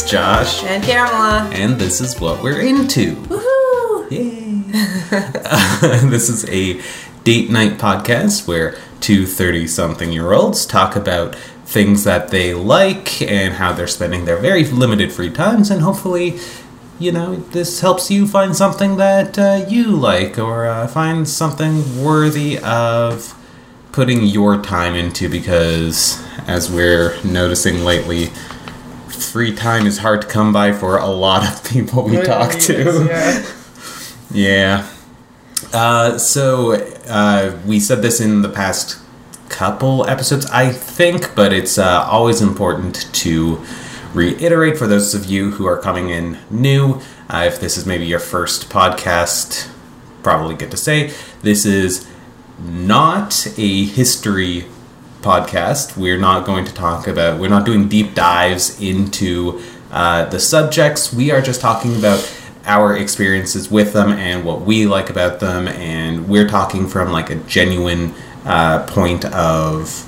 it's Josh, And Caramela. and this is what we're into. Woohoo! Yay! this is a date night podcast where two 30 something year olds talk about things that they like and how they're spending their very limited free times, and hopefully, you know, this helps you find something that uh, you like or uh, find something worthy of putting your time into because, as we're noticing lately, free time is hard to come by for a lot of people we talk to. Yeah. Yeah. Uh, so uh, we said this in the past couple episodes, I think, but it's uh, always important to reiterate for those of you who are coming in new. Uh, if this is maybe your first podcast, probably good to say this is not a history podcast. We're not going to talk about, we're not doing deep dives into uh, the subjects. We are just talking about our experiences with them and what we like about them. And we're talking from like a genuine uh, point of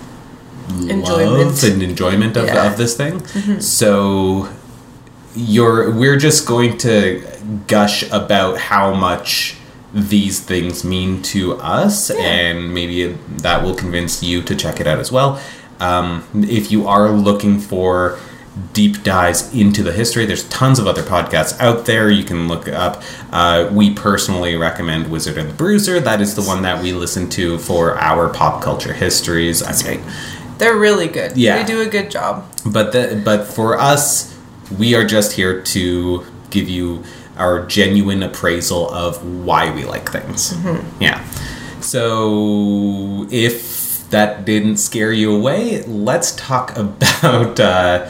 Enjoyment. love and enjoyment of, Yeah. of this thing. So you're we're just going to gush about how much these things mean to us and maybe that will convince you to check it out as well um, if you are looking for deep dives into the history there's tons of other podcasts out there you can look up uh, we personally recommend wizard and the bruiser that is the one that we listen to for our pop culture histories i mean They're really good. Yeah. They do a good job. but the, but for us we are just here to give you our genuine appraisal of why we like things yeah so if that didn't scare you away let's talk about uh,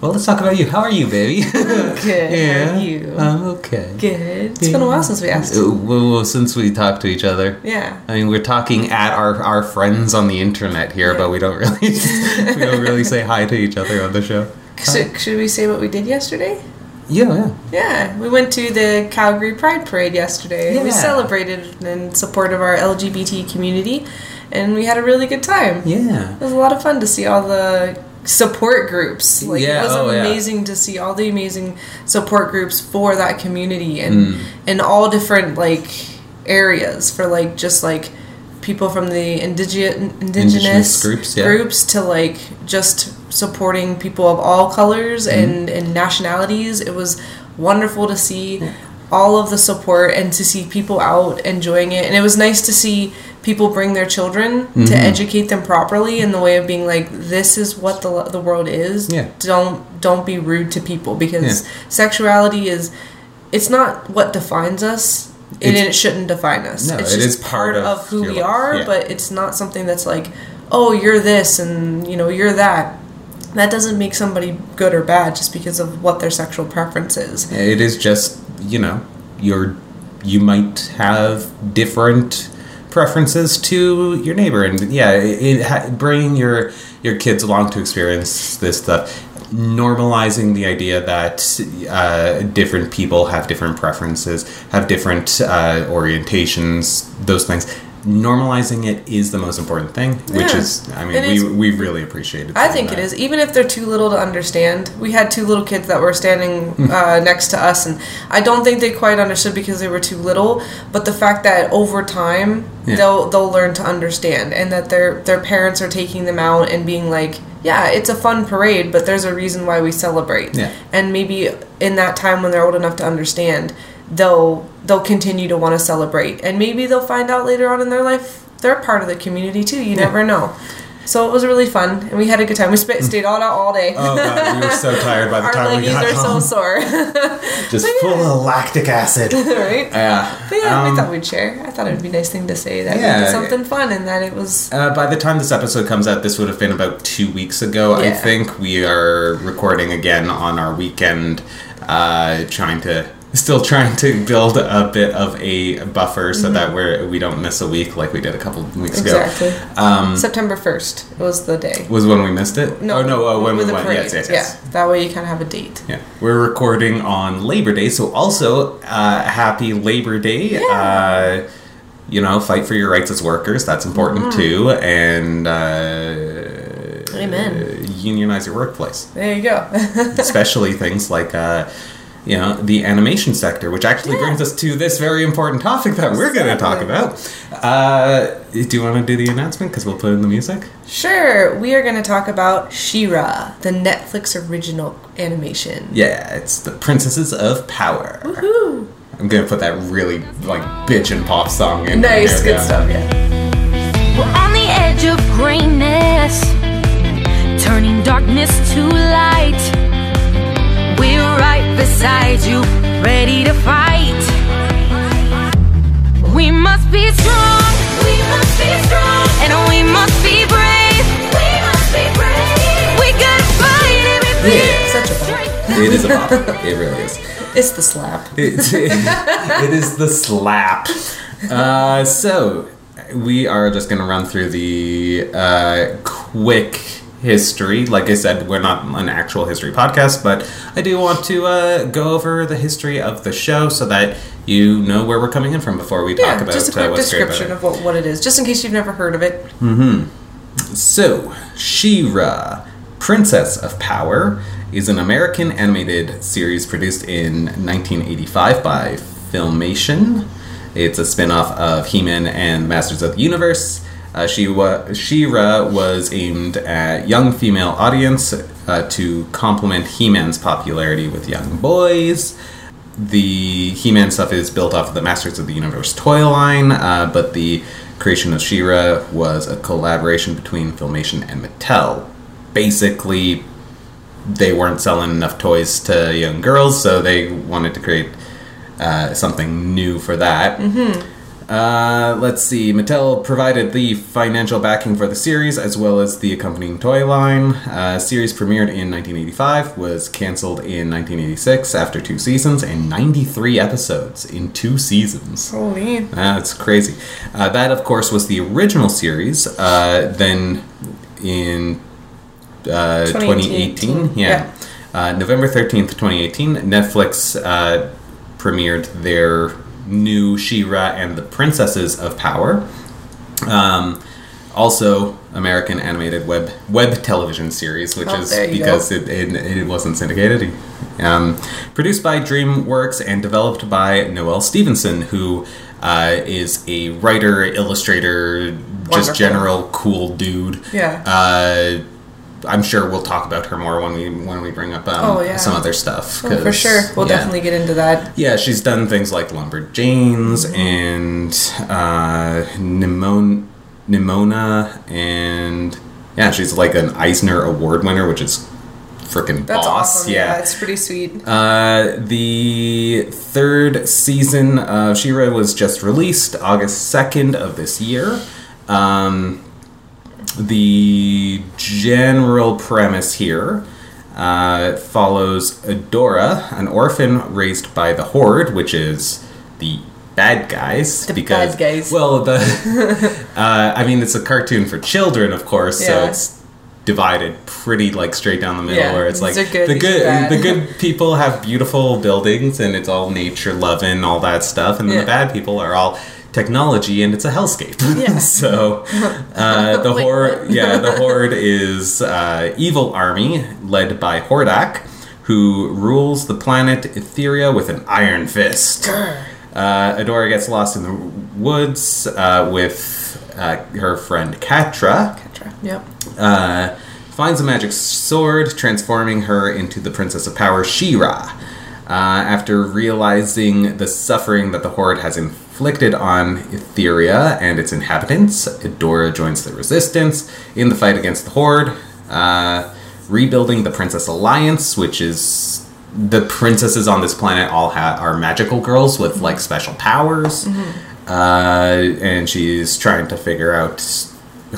well let's talk about you how are you baby Good. How are you? i'm okay good. It's been a while since we asked. Uh, well, well, since we talked to each other Yeah. I mean, we're talking at our, our friends on the internet here, but we don't really we don't really say hi to each other on the show. Should, should we say what we did yesterday? Yeah, yeah. Yeah, we went to the Calgary Pride Parade yesterday. We Yeah. celebrated in support of our LGBT community, and we had a really good time. Yeah. It was a lot of fun to see all the support groups. Like Yeah, it was oh, yeah. amazing to see all the amazing support groups for that community and Mm. in all different like areas for like just like people from the indige- indigenous, Indigenous groups, yeah. groups to like just supporting people of all colors Mm-hmm. and, and nationalities. It was wonderful to see all of the support and to see people out enjoying it. And it was nice to see people bring their children Mm-hmm. to educate them properly in the way of being like, this is what the, the world is. Yeah. Don't don't be rude to people because Yeah. sexuality is it's not what defines us. And It's- it shouldn't define us. No, it's it just is part of who we life, are, yeah. but it's not something that's like, oh, you're this and you know, you're that. That doesn't make somebody good or bad just because of what their sexual preference is. It is just you know you're you might have different preferences to your neighbor, and yeah, it, it bringing your your kids along to experience this stuff. Normalizing the idea that uh, different people have different preferences, have different uh, orientations, those things. Normalizing it is the most important thing, which Yeah. is, I mean, It we, is- we really appreciate it. I think it is, even if they're too little to understand. We had two little kids that were standing uh, next to us, and I don't think they quite understood because they were too little. But the fact that over time Yeah. they'll they'll learn to understand, and that their their parents are taking them out and being like, yeah, it's a fun parade, but there's a reason why we celebrate. Yeah. And maybe in that time when they're old enough to understand, they'll they'll continue to want to celebrate, and maybe they'll find out later on in their life they're part of the community too. You never know. So it was really fun, and we had a good time. We sp- stayed all out all day. Oh god, we were so tired by the Our time we got are home. so sore, Just full of lactic acid. right? Yeah. But yeah, Um, we thought we'd share. I thought it would be a nice thing to say that Yeah. we did something fun and that it was. Uh, by the time this episode comes out, this would have been about two weeks ago. I think we are recording again on our weekend, uh, trying to still trying to build a bit of a buffer so that we're we don't miss a week like we did a couple weeks Mm-hmm. Exactly. ago. Um, September first was the day. was when we missed it. oh no, uh, when we went. parade. Yes, yes, yes. Yeah, that way you kind of have a date. Yeah, we're recording on Labor Day, so also uh, happy Labor Day. Uh, you know, fight for your rights as workers. That's important Mm-hmm. too. And uh, Amen. unionize your workplace, There you go. especially things like. You know the animation sector, which actually Yeah. brings us to this very important topic that we're going to talk about. Uh, do you want to do the announcement? Because we'll put in the music. sure, we are going to talk about She-Ra, the Netflix original animation. Yeah, it's the Princesses of Power. Woohoo! I'm gonna put that really like bitch and pop song in. Nice, there, good yeah. stuff. Yeah. We're on the edge of greatness, turning darkness to light. We're right beside you, ready to fight. We must be strong. We must be strong, and we must be brave. We must be brave. We gotta fight every Yeah. Such a bop. It is a bop. it really is. It's the slap. It's, it is the slap. Uh, so we are just gonna run through the uh, quick history. Like I said, we're not an actual history podcast, but I do want to uh, go over the history of the show so that you know where we're coming in from before we talk Yeah, about just a uh, quick about description of what, what it is, just in case you've never heard of it. So, She-Ra, Princess of Power, is an American animated series produced in 1985 by Filmation. It's a spin-off of He-Man and Masters of the Universe. Uh, she wa- She-Ra was aimed at young female audience uh, to complement He-Man's popularity with young boys. The He-Man stuff is built off of the Masters of the Universe toy line, uh, but the creation of She-Ra was a collaboration between Filmation and Mattel. Basically, they weren't selling enough toys to young girls, so they wanted to create uh, something new for that. Uh, let's see. Mattel provided the financial backing for the series as well as the accompanying toy line. Uh, series premiered in 1985, was canceled in 1986 after two seasons and 93 episodes in two seasons. Holy. That's crazy. Uh, that, of course, was the original series. Uh, then in uh, 2018, 2018, yeah, yeah. Uh, November 13th, 2018, Netflix uh, premiered their new She-Ra and the Princesses of Power. Um, also, American animated web web television series, which Oh, is because it, it, it wasn't syndicated. Um, produced by DreamWorks and developed by Noelle Stevenson, who uh, is a writer, illustrator, just general cool dude. Yeah. Uh, I'm sure we'll talk about her more when we when we bring up um, Oh, yeah. some other stuff. Oh, for sure. We'll yeah. definitely get into that. Yeah, she's done things like Lumberjanes and uh, Nimon- Nimona, and yeah, she's like an Eisner Award winner, which is freaking That's boss. awesome. Yeah. it's pretty sweet. Uh, the third season of She-Ra was just released August 2nd of this year. Um, the general premise here uh, follows Adora, an orphan raised by the Horde, which is the bad guys. The because, bad guys. Well, the uh, I mean, it's a cartoon for children, of course, yeah. so it's divided pretty like straight down the middle, Yeah, where it's like good, the good the good people have beautiful buildings and it's all nature loving, all that stuff, and then Yeah. the bad people are all technology and it's a hellscape. Yeah. so uh, the horde, yeah, the horde is uh, evil army led by Hordak, who rules the planet Etheria with an iron fist. Uh, Adora gets lost in the woods uh, with uh, her friend Catra Catra, Yep. uh, finds a magic sword, transforming her into the Princess of Power, She-Ra. Uh, after realizing the suffering that the Horde has inflicted on Etheria and its inhabitants, Adora joins the Resistance in the fight against the Horde, uh, rebuilding the Princess Alliance, which is the princesses on this planet all ha- are magical girls with like special powers, uh, and she's trying to figure out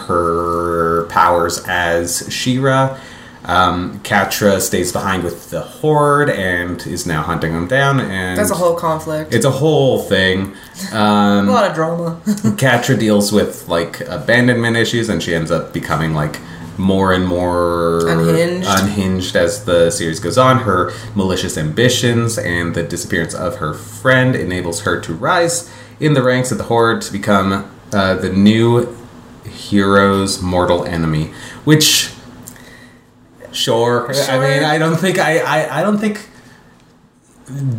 her powers as She-Ra. Um, Catra stays behind with the Horde and is now hunting them down, and That's a whole conflict. it's a whole thing. Um, a lot of drama. Catra deals with like abandonment issues, and she ends up becoming like more and more Unhinged. unhinged as the series goes on. Her malicious ambitions and the disappearance of her friend enables her to rise in the ranks of the Horde to become uh, the new hero's mortal enemy, which Sure. I mean, I don't think I, I, I don't think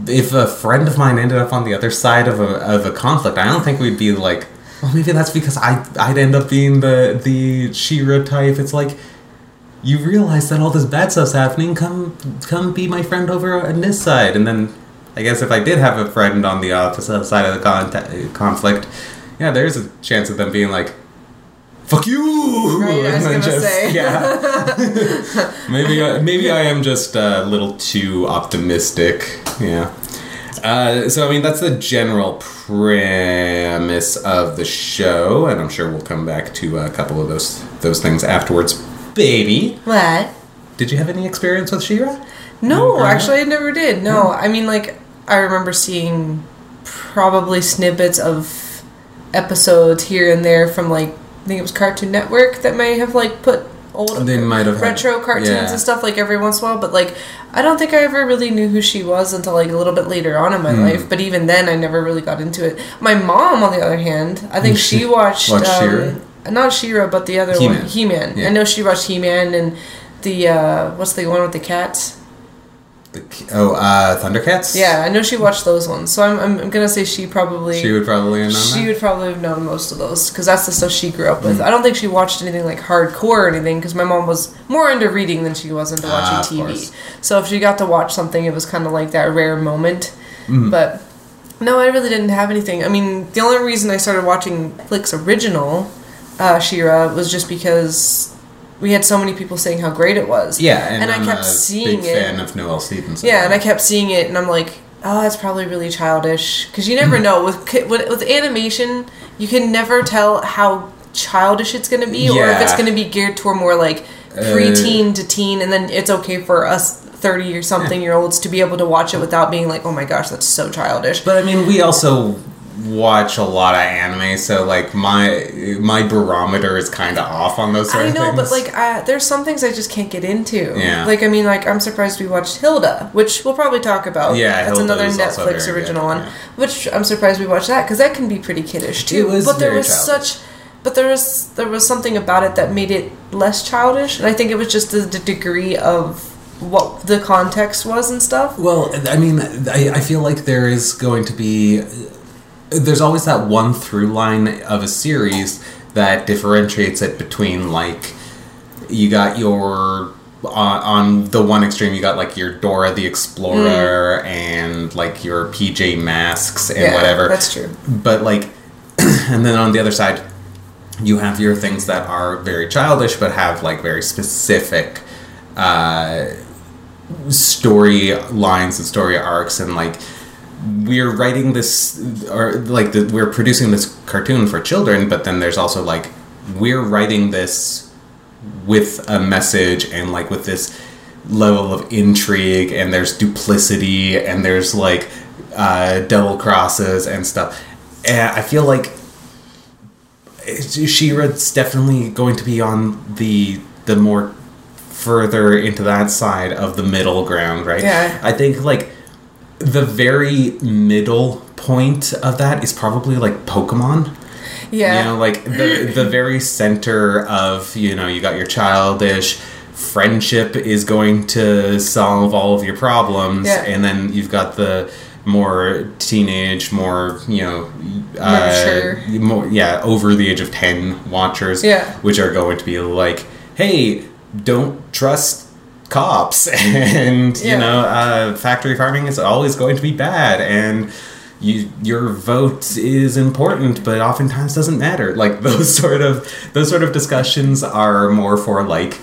if a friend of mine ended up on the other side of a of a conflict, I don't think we'd be like, well, maybe that's because I I'd end up being the the She-Ra type. It's like you realize that all this bad stuff's happening. Come come be my friend over on this side, and then I guess if I did have a friend on the opposite side of the con- conflict, yeah, there's a chance of them being like. Fuck you! Right, I was gonna say. yeah. maybe I, maybe I am just a little too optimistic. Yeah. Uh, so I mean that's the general premise of the show, and I'm sure we'll come back to a couple of those those things afterwards. Baby, What? did you have any experience with She-Ra? No, actually, I never did. No, I mean, like, I remember seeing probably snippets of episodes here and there from, like, I think it was Cartoon Network that may have, like, put old They might have had- retro cartoons yeah. and stuff, like, every once in a while, but, like, I don't think I ever really knew who she was until, like, a little bit later on in my Hmm. life, but even then, I never really got into it. My mom, on the other hand, I think she watched. Watched um, She-Ra? Not She-Ra, but the other He-Man. one, He Man. Yeah. I know she watched He Man and the uh, what's the one with the cats? The, oh, uh, Thundercats. Yeah, I know she watched those ones. So I'm, I'm, I'm gonna say she probably she would probably have known she that. would probably have known most of those because that's the stuff she grew up with. Mm. I don't think she watched anything like hardcore or anything because my mom was more into reading than she was into Ah, watching TV. course. So if she got to watch something, it was kind of like that rare moment. Mm. But no, I really didn't have anything. I mean, the only reason I started watching Flick's original uh, She-Ra was just because we had so many people saying how great it was. Yeah, and, and I kept a seeing big it. fan of Noelle Stevenson. Yeah, and I kept seeing it, and I'm like, oh, that's probably really childish. Because you never mm-hmm. know with with with animation, you can never tell how childish it's going to be, or if it's going to be geared toward more like uh, preteen to teen, and then it's okay for us thirty or something year olds to be able to watch it without being like, oh my gosh, that's so childish. But I mean, we also watch a lot of anime, so like my my barometer is kind of off on those sort I know, but like, uh, there's some things I just can't get into. Yeah. Like, I mean, like, I'm surprised we watched Hilda, which we'll probably talk about. Yeah, that's Hilda another Netflix original good, one. yeah. Which I'm surprised we watched that because that can be pretty kiddish too. It was but there was childish. such, but there was there was something about it that made it less childish, and I think it was just the, the degree of what the context was and stuff. Well, I mean, I, I feel like there is going to be. There's always that one through line of a series that differentiates it between, like, you got your. On, on the one extreme, you got like your Dora the Explorer and like your PJ Masks and Yeah, whatever. that's true. But like, and then on the other side, you have your things that are very childish but have like very specific uh, story lines and story arcs and like we're writing this or like the, we're producing this cartoon for children but then there's also like we're writing this with a message and like with this level of intrigue and there's duplicity and there's like uh, double crosses and stuff and i feel like She-Ra's definitely going to be on the the more further into that side of the middle ground, right? Yeah. I think like the very middle point of that is probably like Pokemon. Yeah. You know, like the the very center of you know you got your childish friendship is going to solve all of your problems, Yeah. and then you've got the more teenage, more you know, uh, more yeah, over the age of ten watchers, Yeah. which are going to be like, hey, don't trust cops, and you know, uh, factory farming is always going to be bad, and you your vote is important but oftentimes doesn't matter. Like those sort of those sort of discussions are more for like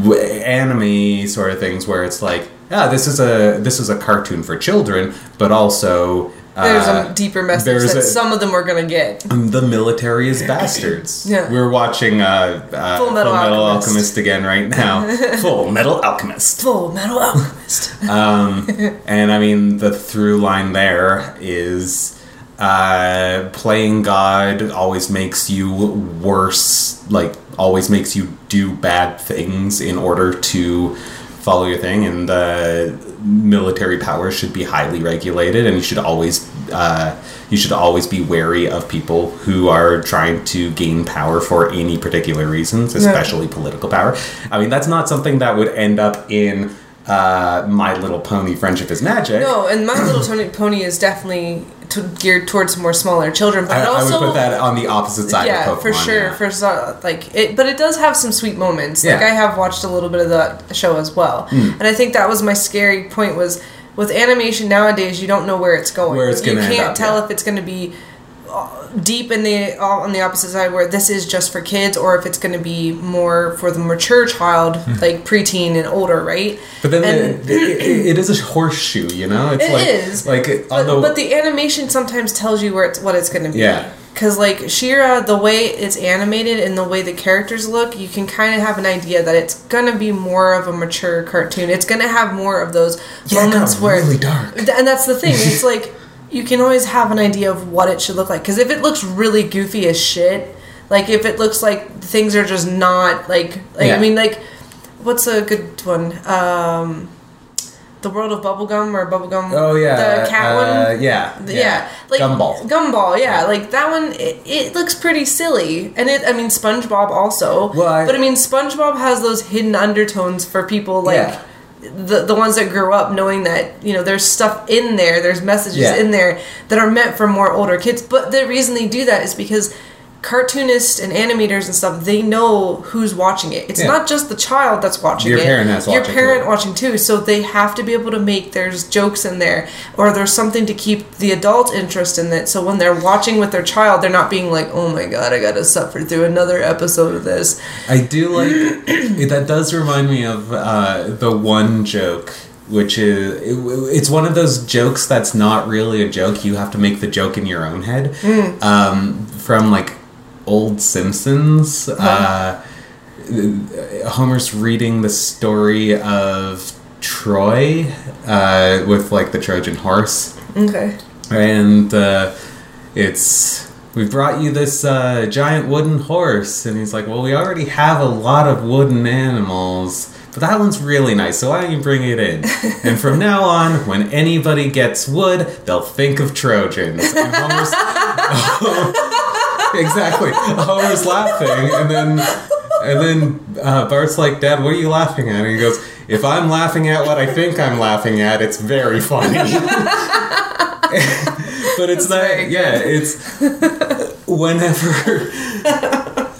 w- anime sort of things where it's like ah this is a this is a cartoon for children but also There's uh, a deeper message that a- some of them are gonna get. the military is bastards. Yeah. We're watching uh, uh, Full Metal Alchemist. Alchemist. again right now. Full Metal Alchemist. Full Metal Alchemist. Um, and I mean, the through line there is uh, playing God always makes you worse, like, always makes you do bad things in order to follow your thing, and the military power should be highly regulated, and you should always uh, you should always be wary of people who are trying to gain power for any particular reasons, especially political power. I mean, that's not something that would end up in uh, My Little Pony: Friendship is Magic. No, and My Little Pony is definitely to, geared towards more smaller children, but I, it I also would put that on the opposite side yeah, of Pokemon. for sure. yeah. For like it, but it does have some sweet moments. Like I have watched a little bit of the show as well, Hmm. and I think that was my scary point. Was with animation nowadays, you don't know where it's going. Where it's you gonna end can't up, tell yeah. if it's going to be uh, deep in the on the opposite side where this is just for kids, or if it's going to be more for the mature child, hmm. like preteen and older, right? But then And- the, it, it- is a horseshoe, you know. It's It like, is, like But, although but the animation sometimes tells you where it's what it's going to be. Yeah. Cause like She-Ra, the way it's animated and the way the characters look, you can kind of have an idea that it's gonna be more of a mature cartoon. It's gonna have more of those Yeah, moments where really dark. And that's the thing. It's like you can always have an idea of what it should look like. Because if it looks really goofy as shit, like if it looks like things are just not like, like Yeah. I mean, like what's a good one? Um, the world of bubblegum or bubblegum. oh yeah, the cat uh, one. yeah, Yeah. like Gumball. Gumball, yeah, like that one. It, it looks pretty silly, and it. I mean, SpongeBob also. Well, I- but I mean, SpongeBob has those hidden undertones for people like Yeah. The the ones that grew up knowing that you know there's stuff in there, there's messages Yeah. in there that are meant for more older kids. But the reason they do that is because cartoonists and animators and stuff they know who's watching it. It's Yeah. not just the child that's watching Your it. parent has Your watching parent watching too. So they have to be able to make there's jokes in there or there's something to keep the adult interest in it. So when they're watching with their child, they're not being like, "Oh my god, I got to suffer through another episode of this." I do like that. Does remind me of uh, the one joke, which is it, it's one of those jokes that's not really a joke. You have to make the joke in your own head. Um, from like old Simpsons. Uh, Homer's reading the story of Troy uh, with like the Trojan horse. Okay. and uh, it's we brought you this uh, giant wooden horse and he's like well we already have a lot of wooden animals but that one's really nice so why don't you bring it in and from now on when anybody gets wood they'll think of trojans and homer's exactly. Homer's laughing and then and then uh, bart's like dad what are you laughing at? And he goes if i'm laughing at what i think i'm laughing at it's very funny. But it's not very yeah it's whenever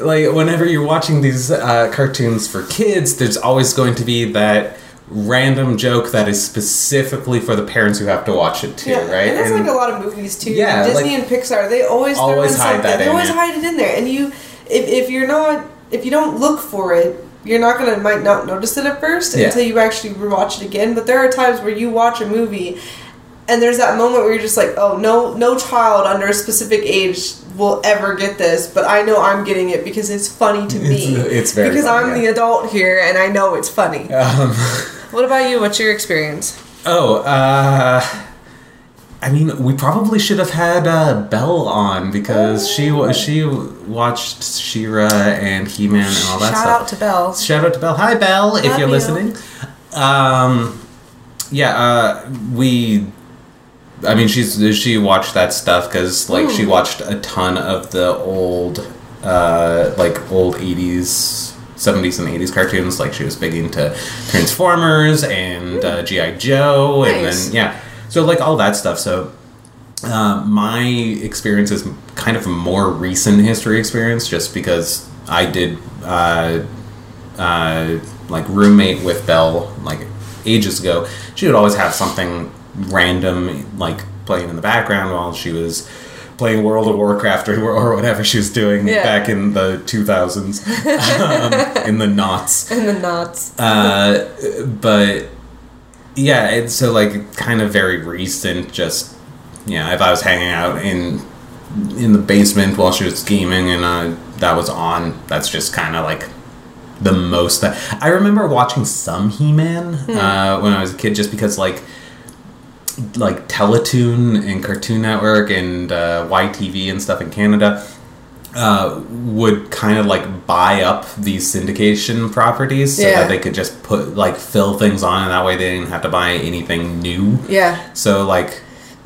like whenever you're watching these uh, cartoons for kids there's always going to be that random joke that is specifically for the parents who have to watch it too right And that's And- like a lot of movies too. Yeah, Disney like- and Pixar, they always throw Always in hide that They always yeah. hide it in there, and you, if, if you're not, if you don't look for it, you're not gonna might not notice it at first Yeah. until you actually rewatch it again. But there are times where you watch a movie. And there's that moment where you're just like, oh no, no child under a specific age will ever get this, but I know I'm getting it because it's funny to me. It's- it's very because funny, I'm yeah. the adult here and I know it's funny. um, What about you? What's your experience? oh uh I mean, we probably should have had uh, Belle on because she she watched She-Ra and He Man and all that Shout stuff. Shout out to Belle. Shout out to Belle. Hi, Belle, if you're you. listening. Um, yeah, uh, we. I mean, she's she watched that stuff because like she watched a ton of the old, uh, like old '80s, '70s, and '80s cartoons. Like she was big into Transformers and uh, GI Joe, and Nice. then yeah, so like all that stuff. So uh, my experience is kind of a more recent history experience, just because I did uh, uh, like roommate with Belle like ages ago. She would always have something random like playing in the background while she was playing World of Warcraft or, or whatever she was doing Yeah. back in the 2000s um, in the naughts In the naughts. uh, but yeah, it's so like kind of very recent. Just yeah, if I was hanging out in in the basement while she was gaming and uh, that was on, that's just kind of like the most that I remember watching some He Man uh, when I was a kid, just because like like Teletoon and Cartoon Network and uh, YTV and stuff in Canada uh, would kind of like buy up these syndication properties so Yeah. that they could just put like fill things on, and that way they didn't have to buy anything new. Yeah. So like,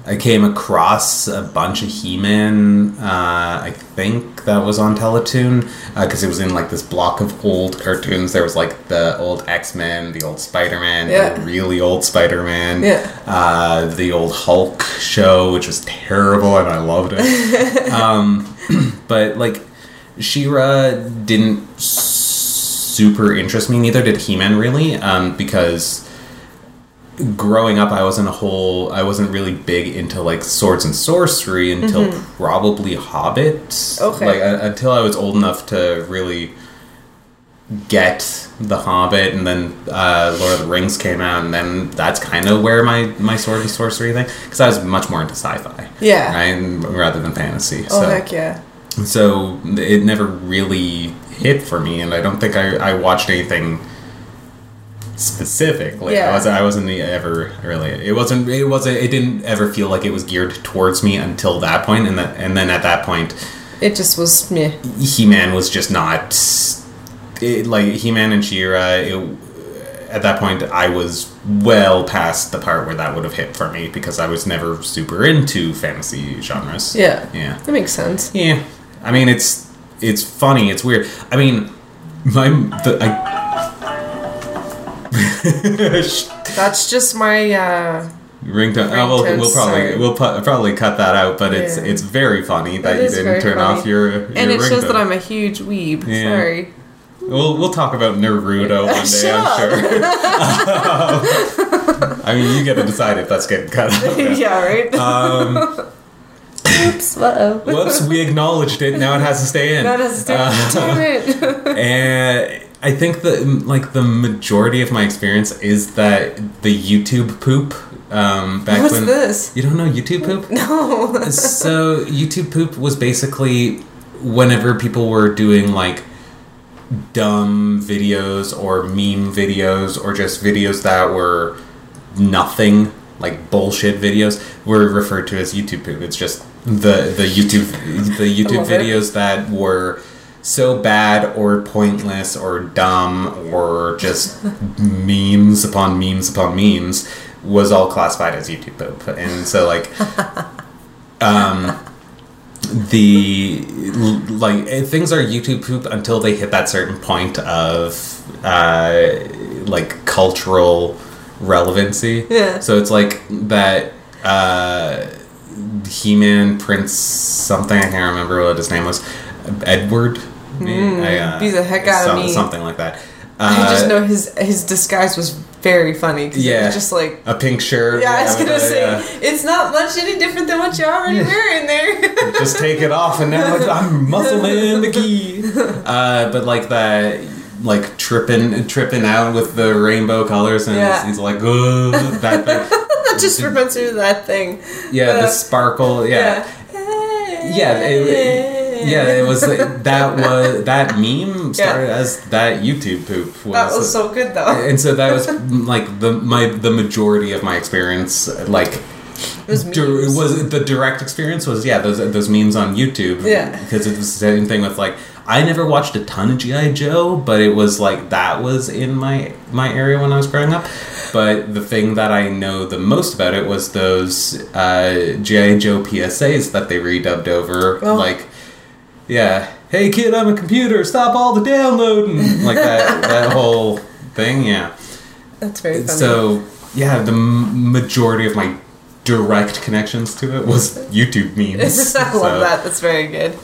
I came across a bunch of He-Man. Uh, I think that was on Teletoon because it was in like this block of old cartoons. There was like the old X-Men, the old Spider-Man, Yeah. the really old Spider-Man, Yeah. uh, the old Hulk show, which was terrible, and I loved it. um, but like, She-Ra didn't super interest me. Neither did He-Man really, um, because growing up, I wasn't a whole. I wasn't really big into like swords and sorcery until probably Hobbit. Mm-hmm. Okay. Like uh, until I was old enough to really get the Hobbit, and then uh, Lord of the Rings came out, and then that's kind of where my my sword and sorcery thing. Because I was much more into sci-fi. Yeah. Right, rather than fantasy. Oh so heck yeah. so it never really hit for me, and I don't think I, I watched anything specific. Like Yeah. I was I wasn't ever really it wasn't it wasn't it didn't ever feel like it was geared towards me until that point, and that and then at that point, It just was meh. He Man was just not it, like He Man and She-Ra. It, at that point, I was well past the part where that would have hit for me because I was never super into fantasy genres. Yeah. Yeah. That makes sense. Yeah, I mean it's it's funny. It's weird. I mean, my the I. That's just my uh Ringtone. Oh, we'll, we'll probably we'll pu- probably cut that out, but it's Yeah. it's very funny that It you didn't turn funny. off your, your and it shows that I'm a huge weeb. Yeah. Sorry. We'll we'll talk about Naruto one day. I'm sure. I mean, you get to decide if that's getting cut out. yeah, right? Um, Oops, uh oh. whoops, we acknowledged it. Now it has to stay in. That has to Uh, damn it. and I think that like the majority of my experience is that the YouTube poop. Um, back What's when this? you don't know YouTube poop. No. so YouTube poop was basically whenever people were doing like dumb videos or meme videos or just videos that were nothing like bullshit videos were referred to as YouTube poop. It's just the the YouTube the YouTube love it. videos that were so bad or pointless or dumb or just memes upon memes upon memes was all classified as YouTube poop. And so like um the like eh, things are YouTube poop until they hit that certain point of uh like cultural relevancy. Yeah. So it's like that uh He-Man Prince something I can't remember what his name was. Edward. Maybe? I, uh, the heck out of me. Something like that. I just Uh, know his his disguise was very funny because it Yeah. was just like a pink shirt. yeah, I was gonna say yeah. it's not much any different than what you're already wearing there. just take it off and now I'm muscle man the key. Uh, but like that, like tripping tripping out with the rainbow colors and Yeah. he's, like, that thing. that just reminds me of that thing. Yeah, Uh, the sparkle. Yeah, Yeah. yeah, it, it- yeah. It was that was that meme started Yeah. as that YouTube poop. Was, That was so good though. and so that was like the my the majority of my experience like It was it was the direct experience was yeah those those memes on YouTube Yeah. because it was the same thing with like I never watched a ton of GI Joe but it was like that was in my my area when I was growing up but the thing that I know the most about it was those uh, GI Joe PSAs that they redubbed over Oh. like yeah hey kid I'm a computer stop all the downloading like that that whole thing yeah That's very funny. so yeah, the m- majority of my direct connections to it was YouTube memes. I love that. That's very good.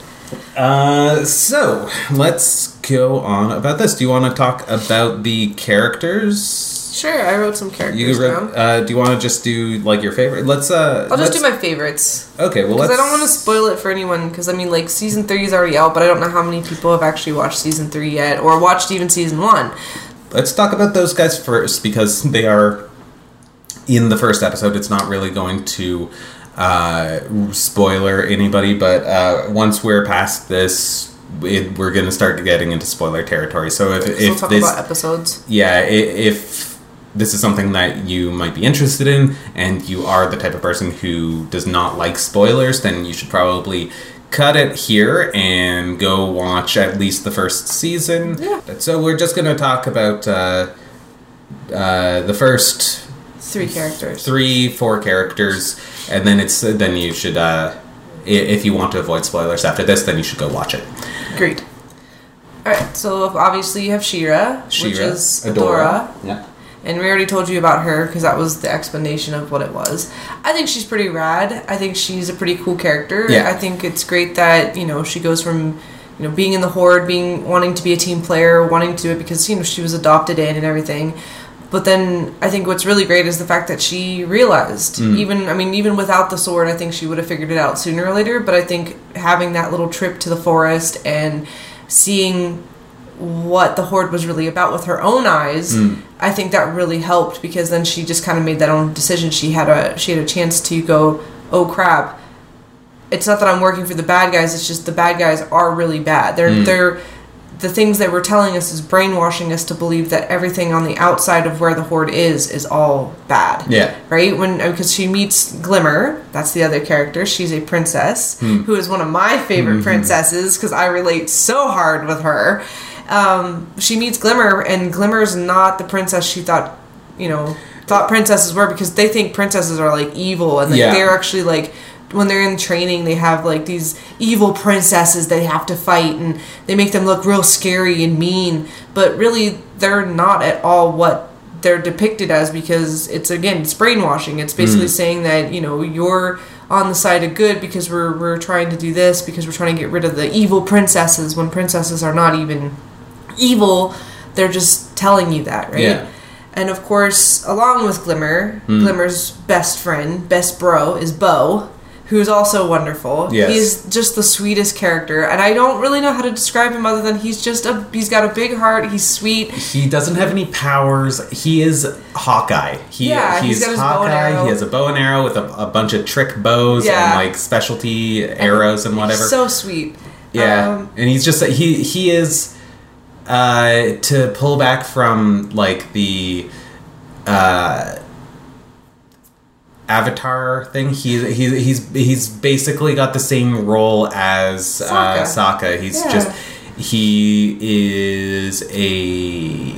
Uh, so let's go on about this. Do you want to talk about the characters? Sure, I wrote some characters You down. uh, do you want to just do like your favorite? Let's uh. I'll just let's- do my favorites. Okay, well Because. I don't want to spoil it for anyone. Because I mean, like season three is already out, but I don't know how many people have actually watched season three yet, or watched even season one. Let's talk about those guys first because they are in the first episode. It's not really going to uh, spoiler anybody, but uh, once we're past this, it, we're going to start getting into spoiler territory. So if if we'll talk this, about episodes. yeah, if this is something that you might be interested in, and you are the type of person who does not like spoilers, then you should probably cut it here and go watch at least the first season. Yeah. So we're just going to talk about uh, uh, the first Three characters. three, four characters, and then it's then you should, uh, if you want to avoid spoilers after this, then you should go watch it. Great. Alright, so obviously you have She-Ra, which is Adora. Yeah. And we already told you about her because that was the explanation of what it was. I think she's pretty rad. I think she's a pretty cool character. Yeah. I think it's great that, you know, she goes from, you know, being in the horde, being wanting to be a team player, wanting to do it because, you know, she was adopted in and everything. But then I think what's really great is the fact that she realized, mm. even, I mean, even without the sword, I think she would have figured it out sooner or later. But I think having that little trip to the forest and seeing what the horde was really about with her own eyes hmm. i think that really helped because then she just kind of made that own decision. She had a she had a chance to go oh crap. It's not that i'm working for the bad guys it's just the bad guys are really bad. They're hmm. they're the things they were telling us is brainwashing us to believe that everything on the outside of where the horde is is all bad. Yeah. right? When oh, because she meets glimmer that's the other character she's a princess hmm. who is one of my favorite mm-hmm. princesses because i relate so hard with her um, she meets glimmer and glimmer's not the princess she thought you know thought princesses were because they think princesses are like evil and like Yeah. they're actually like when they're in training they have like these evil princesses they have to fight and they make them look real scary and mean but really they're not at all what they're depicted as because it's again it's brainwashing it's basically saying that you know you're on the side of good because we're we're trying to do this because we're trying to get rid of the evil princesses when princesses are not even evil they're just telling you that right Yeah. and of course along with glimmer glimmer's best friend best bro is Bow who's also wonderful Yes. he's just the sweetest character and i don't really know how to describe him other than he's just a he's got a big heart he's sweet He doesn't have any powers. He is Hawkeye. He, Yeah, he's he's got his and Hawkeye. He has a bow and arrow with a, a bunch of trick bows Yeah. and like specialty arrows and whatever. so sweet yeah, Um, and he's just he he is uh, to pull back from like the uh, Avatar thing. He's he's he's he's basically got the same role as uh, Sokka. Sokka. He's Yeah. just he is a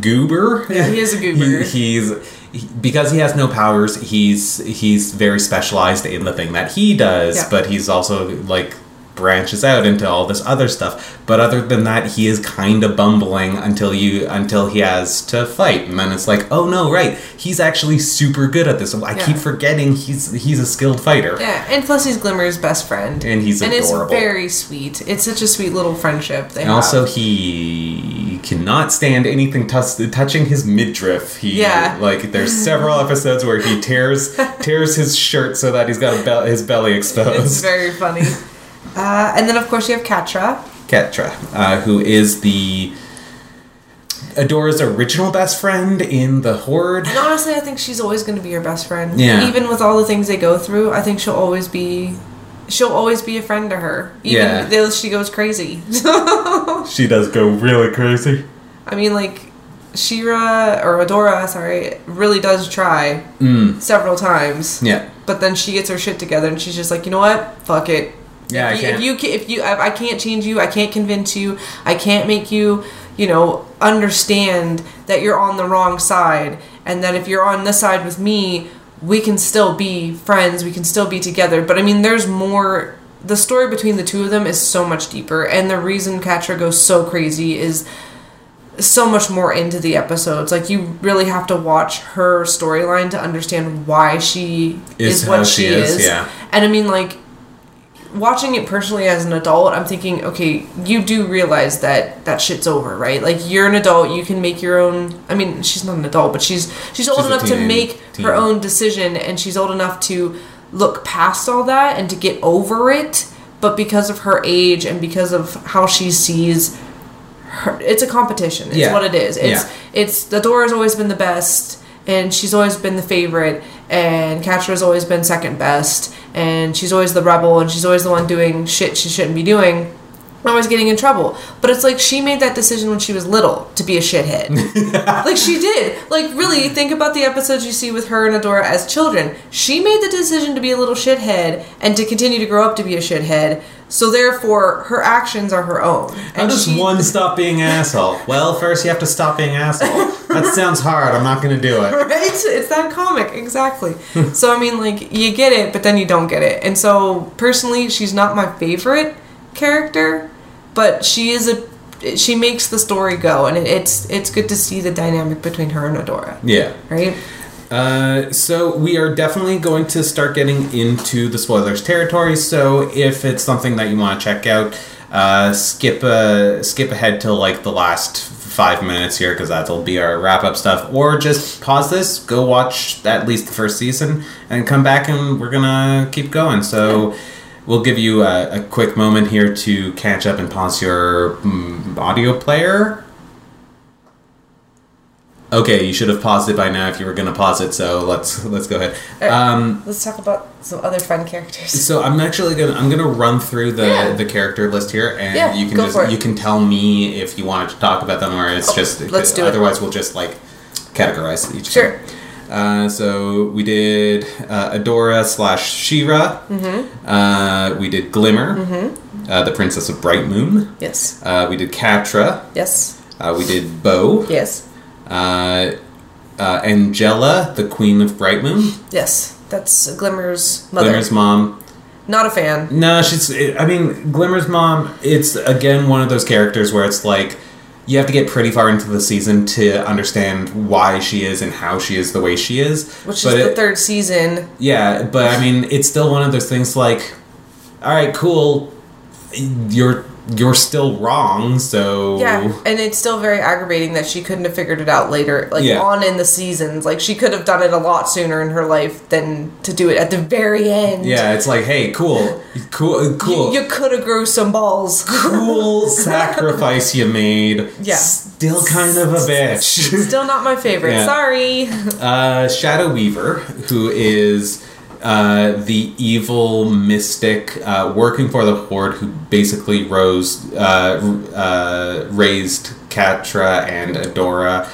goober. Yeah, he is a goober. He- he's he- because he has no powers. He's he's very specialized in the thing that he does, Yeah. but he's also like branches out into all this other stuff. But other than that, he is kind of bumbling until you until he has to fight, and then it's like, oh no, right, he's actually super good at this. I Yeah. keep forgetting he's he's a skilled fighter. Yeah, and plus he's Glimmer's best friend, And he's and adorable. it's very sweet. It's such a sweet little friendship they And have. also, he cannot stand anything tus- touching his midriff. He Yeah. like there's several episodes where he tears tears his shirt so that he's got a be- his belly exposed. it's exposed. very funny. Uh, and then of course you have Catra. Catra, uh, who is the Adora's original best friend in the Horde. And honestly, I think she's always going to be your best friend. Yeah. Even with all the things they go through, I think she'll always be. She'll always be a friend to her, even Yeah. though she goes crazy. She does go really crazy. I mean, like She-Ra or Adora, sorry, really does try Mm. several times. Yeah. But then she gets her shit together, and she's just like, you know what? Fuck it. Yeah, if you, if you if you I, I can't change you, I can't convince you, I can't make you, you know, understand that you're on the wrong side, and that if you're on this side with me, we can still be friends, we can still be together. But I mean, there's more. The story between the two of them is so much deeper, and the reason Catra goes so crazy is so much more into the episodes. Like you really have to watch her storyline to understand why she Is is, what she, she is, is. yeah. And I mean like watching it personally as an adult, I'm thinking, okay, you do realize that that shit's over, right? Like you're an adult, you can make your own I mean, she's not an adult, but she's she's old She's a enough to make teen. her own decision and she's old enough to look past all that and to get over it. But because of her age and because of how she sees her, it's a competition. It's Yeah. what it is. It's Yeah. it's the door has always been the best, and she's always been the favorite, and Catra's always been second best, and she's always the rebel, and she's always the one doing shit she shouldn't be doing. Always getting in trouble. But it's like she made that decision when she was little to be a shithead. like she did. Like really, think about the episodes you see with her and Adora as children. She made the decision to be a little shithead and to continue to grow up to be a shithead. So therefore, her actions are her own. How does she- one stop being asshole? Well, first you have to stop being asshole. That sounds hard. I'm not going to do it. right? It's that comic, exactly. so I mean, like you get it, but then you don't get it. And so personally, she's not my favorite character, but she is a. She makes the story go, and it, it's it's good to see the dynamic between her and Adora, Yeah. right? Uh, so we are definitely going to start getting into the spoilers territory. So if it's something that you want to check out, uh, skip a, skip ahead to like the last five minutes here because that'll be our wrap up stuff. Or just pause this, go watch at least the first season, and come back and we're gonna keep going. So. We'll give you a, a quick moment here to catch up and pause your mm, audio player. Okay, you should have paused it by now if you were going to pause it. So let's let's go ahead. Um, Let's talk about some other fun characters. so I'm actually gonna I'm gonna run through the Yeah. the character list here, and Yeah, you can just you can tell me if you wanted to talk about them or it's just let's do it. otherwise we'll just like categorize each. Sure. Thing. Uh, so we did uh, Adora slash She-Ra. Mm-hmm. Uh, we did Glimmer, mm-hmm. uh, the Princess of Bright Moon. Yes. Uh, we did Catra. Yes. Uh, we did Bow. Yes. Uh, uh, Angela, the Queen of Bright Moon. Yes. That's Glimmer's mother. Glimmer's mom. Not a fan. No, she's. I mean, Glimmer's mom. It's again one of those characters where it's like you have to get pretty far into the season to understand why she is and how she is the way she is. Which But is the it- third season. Yeah, but I mean, it's still one of those things. Like, all right, cool. You're you're still wrong. So Yeah, and it's still very aggravating that she couldn't have figured it out later, like Yeah. on in the seasons. Like she could have done it a lot sooner in her life than to do it at the very end. Yeah, it's like, hey, cool, cool, cool. You, could have grew some balls. cool sacrifice you made. Yeah. Still kind of a bitch. Still not my favorite. Yeah. Sorry. Uh, Shadow Weaver, who is uh, the evil mystic uh, working for the Horde, who basically rose, uh, uh, raised Catra and Adora.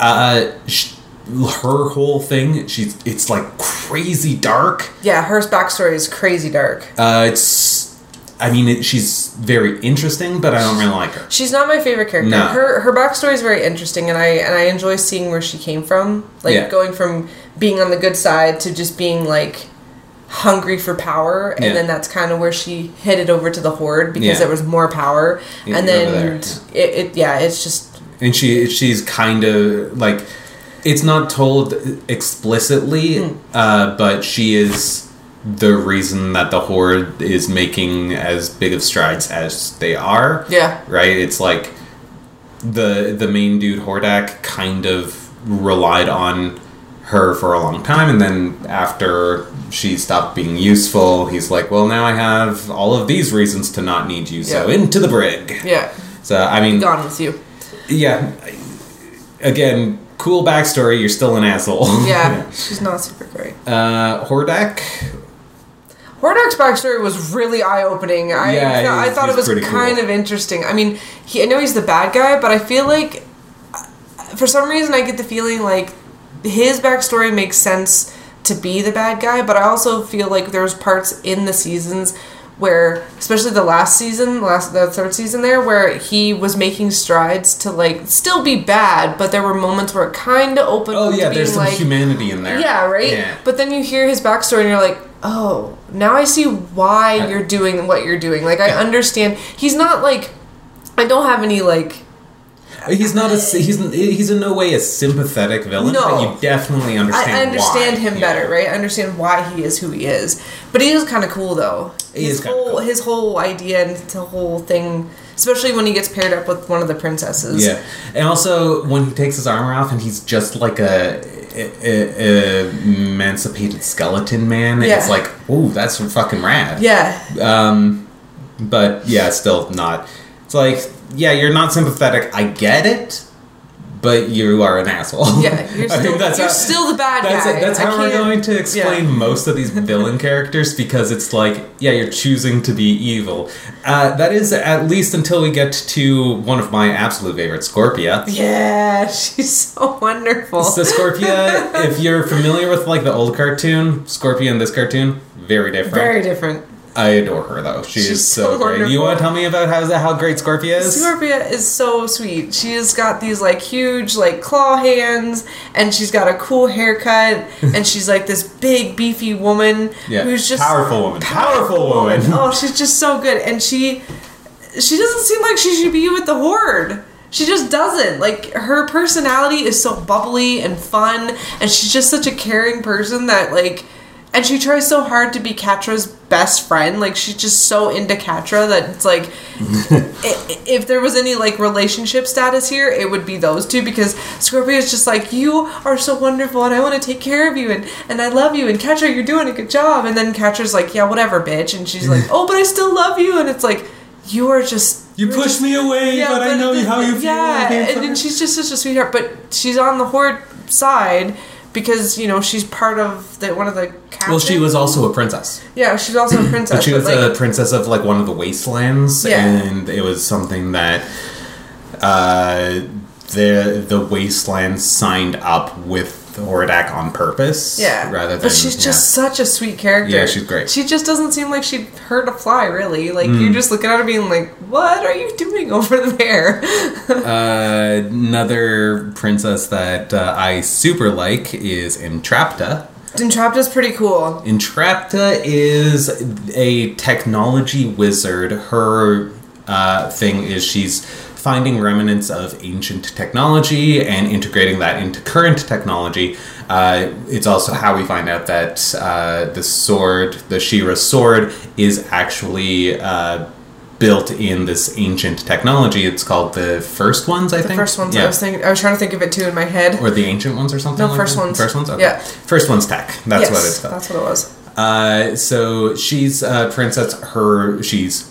Uh, sh- her whole thing, she's it's like crazy dark. Yeah, her backstory is crazy dark. Uh, it's, I mean, it, she's very interesting, but I don't really like her. She's not my favorite character. No. Her her backstory is very interesting, and I and I enjoy seeing where she came from. Like Yeah. going from being on the good side to just being like hungry for power, and Yeah. then that's kind of where she headed over to the horde because Yeah. there was more power, Yeah, and then there, it, it yeah, it's just and she she's kind of like it's not told explicitly Hmm. uh, but she is the reason that the horde is making as big of strides as they are yeah right it's like the the main dude hordak kind of relied on her for a long time and then after she stopped being useful he's like well now i have all of these reasons to not need you so Yeah. into the brig yeah so i mean gone with you. yeah. Again, cool backstory. You're still an asshole. Yeah, she's not super great. uh, Hordak. Hordak's backstory was really eye opening. I Yeah, thought- I he's- thought it was kind cool. of interesting. I mean, he, I know he's the bad guy, but I feel like uh, for some reason I get the feeling like his backstory makes sense to be the bad guy, but I also feel like there's parts in the seasons where especially the last season, last the third season there where he was making strides to like still be bad, but there were moments where it kind of opened Oh yeah, there's some like humanity in there. yeah, right? Yeah. But then you hear his backstory and you're like, oh, now I see why you're doing what you're doing. Like, I understand. He's not like, I don't have any, like, He's not a he's he's in no way a sympathetic villain, No. but you definitely understand. I, I understand why. him Yeah. better, right? I understand why he is who he is. But he is kind of cool, though. He his is whole cool. his whole idea and the whole thing, especially when he gets paired up with one of the princesses. Yeah, and also when he takes his armor off and he's just like a, a, a- emancipated skeleton man, Yeah. it's like, ooh, that's fucking rad. Yeah. Um, but yeah, still not. It's like, yeah, you're not sympathetic. I get it, but you are an asshole. Yeah, you're I still, mean, that's you're how- still the bad That's, guy. that's I how we're going to explain yeah. most of these villain characters because it's like, yeah, you're choosing to be evil. Uh, that is at least until we get to one of my absolute favorites, Scorpia. Yeah, she's so wonderful. So Scorpia, if you're familiar with like the old cartoon, Scorpia in this cartoon, very different. Very different. I adore her though. She She's is so, so great. You want to tell me about how how great Scorpia is? Scorpia is so sweet. She's got these like huge like claw hands and she's got a cool haircut and she's like this big beefy woman Yeah, who's just powerful woman. Powerful woman. Oh, she's just so good and she she doesn't seem like she should be with the horde. She just doesn't. Like her personality is so bubbly and fun and she's just such a caring person that like and she tries so hard to be Catra's best friend. Like she's just so into Catra that it's like i- if there was any like relationship status here, it would be those two because Scorpia is just like you are so wonderful and I want to take care of you and and I love you and Catra you're doing a good job and then Catra's like yeah whatever bitch and she's like oh but I still love you and it's like you are just You push just- me away, but, I know how you feel. yeah, and, and she's just such a sweetheart. But she's on the horde side because you know she's part of the one of the. Captains. well, she was also a princess. Yeah, she's also a princess. But she was like, a princess of like one of the wastelands, Yeah. and it was something that uh, the the wastelands signed up with Hordak on purpose. yeah, rather than but she's yeah. just such a sweet character. Yeah, she's great. Mm. She just doesn't seem like she'd hurt a fly, really. Like you're just looking at her, being like, "What are you doing over there?" Uh, another princess that uh, I super like is Entrapta. Entrapta's pretty cool. Entrapta is a technology wizard. Her uh, thing is she's finding remnants of ancient technology and integrating that into current technology. Uh, it's also how we find out that uh, the sword, the She-Ra sword, is actually uh, built in this ancient technology. It's called the first ones, I think. The think. first ones Yeah. I was thinking, I was trying to think of it too in my head. Or the ancient ones or something No, like first that? ones. First ones? Okay. Yeah. First one's tech. That's yes, what it's called. That's what it was. Uh, so she's a princess. Her she's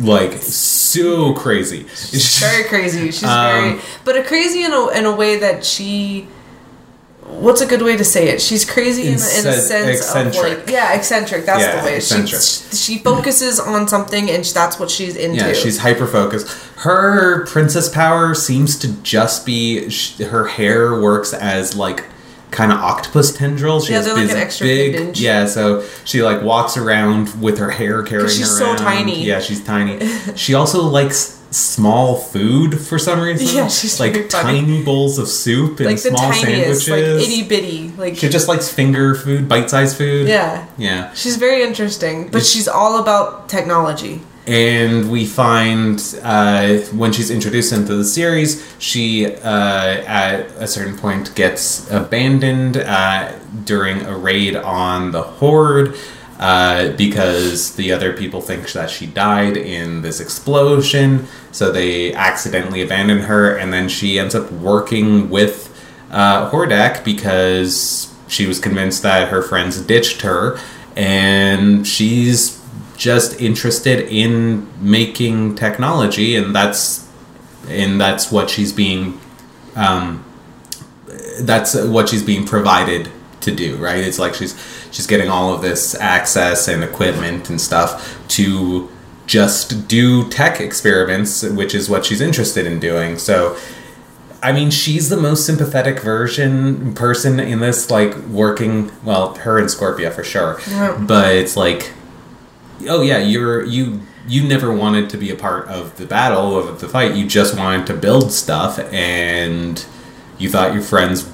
like so crazy. She's very crazy. She's Um, very, but a crazy in a in a way that she. What's a good way to say it? She's crazy in, a- in a sense eccentric. of like yeah, eccentric. That's Yeah, the way. eccentric. She she focuses on something and that's what she's into. yeah, she's hyper focused. Her princess power seems to just be sh- her hair works as like kind of octopus tendrils. She Yeah, has they're like this an extra big, yeah. So she like walks around with her hair carrying she's so tiny. Yeah, she's tiny. she also likes small food for some reason. Yeah, she's like tiny bowls of soup and like small tiniest, sandwiches. like itty bitty, like She just likes finger food, bite-sized food. yeah. Yeah. She's very interesting, but It's- she's all about technology. And we find uh, when she's introduced into the series, she uh, at a certain point gets abandoned uh, during a raid on the Horde uh, because the other people think that she died in this explosion. So they accidentally abandon her, and then she ends up working with uh, Hordak because she was convinced that her friends ditched her, and she's just interested in making technology, and that's and that's what she's being um, that's what she's being provided to do right it's like she's she's getting all of this access and equipment and stuff to just do tech experiments which is what she's interested in doing so I mean, she's the most sympathetic version person in this, like working. Well, her and Scorpia for sure, Yeah. but it's like, oh yeah, you're you you never wanted to be a part of the battle of the fight. You just wanted to build stuff, and you thought your friends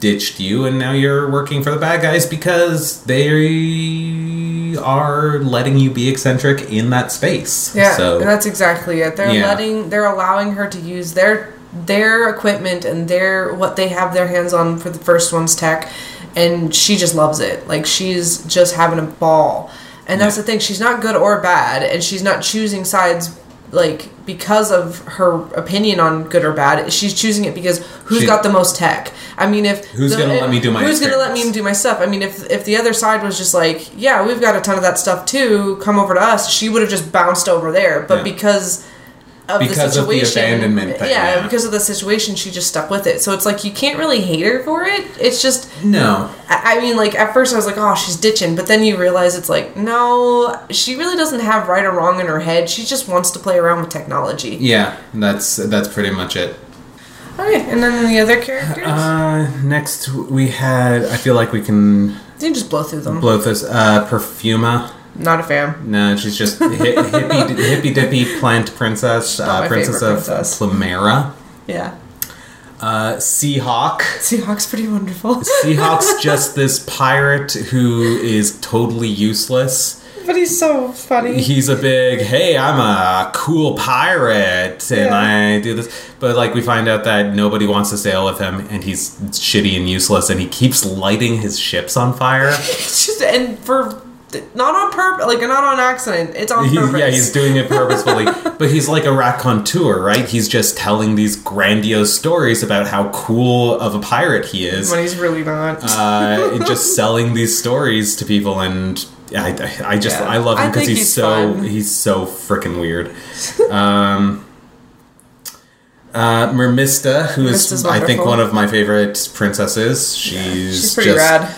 ditched you, and now you're working for the bad guys because they are letting you be eccentric in that space. Yeah, so that's exactly it. They're Yeah. letting, they're allowing her to use their their equipment and their what they have their hands on for the first one's tech, and she just loves it. Like she's just having a ball, and that's Yeah. the thing. She's not good or bad, and she's not choosing sides like because of her opinion on good or bad. She's choosing it because who's She- got the most tech. I mean, if Who's the- gonna let me do my who's gonna let me do my stuff? I mean, if if the other side was just like, yeah, we've got a ton of that stuff too, come over to us, she would have just bounced over there. But Yeah. because of Because the of the situation. abandonment thing, yeah, yeah. because of the situation, she just stuck with it. So it's like you can't really hate her for it. It's just No. I mean, like at first I was like, "Oh, she's ditching," but then you realize it's like, no, she really doesn't have right or wrong in her head. She just wants to play around with technology. Yeah, that's that's pretty much it. Okay, and then the other characters, Uh, next we had. I feel like we can you can just blow through them. blow this. Uh, Perfuma. Not a fan. No, she's just hi- hippy hippy dippy plant princess. Uh, princess of princess. Plumeria. Yeah, Uh, Seahawk. Seahawk's pretty wonderful, Seahawk's just this pirate who is totally useless. but he's so funny. He's a big, hey, I'm a cool pirate and Yeah. I do this. But like we find out that nobody wants to sail with him and he's shitty and useless and he keeps lighting his ships on fire. Just and for not on purpose, like not on accident. It's on purpose. yeah, he's doing it purposefully. but he's like a raconteur, right? He's just telling these grandiose stories about how cool of a pirate he is. when he's really not. uh, and just selling these stories to people and I, I just Yeah. I love him because he's, he's so fun. he's so freaking weird. Um, uh, Mermista, who is Mermista's I think one of my favorite princesses. She's, she's pretty just, rad.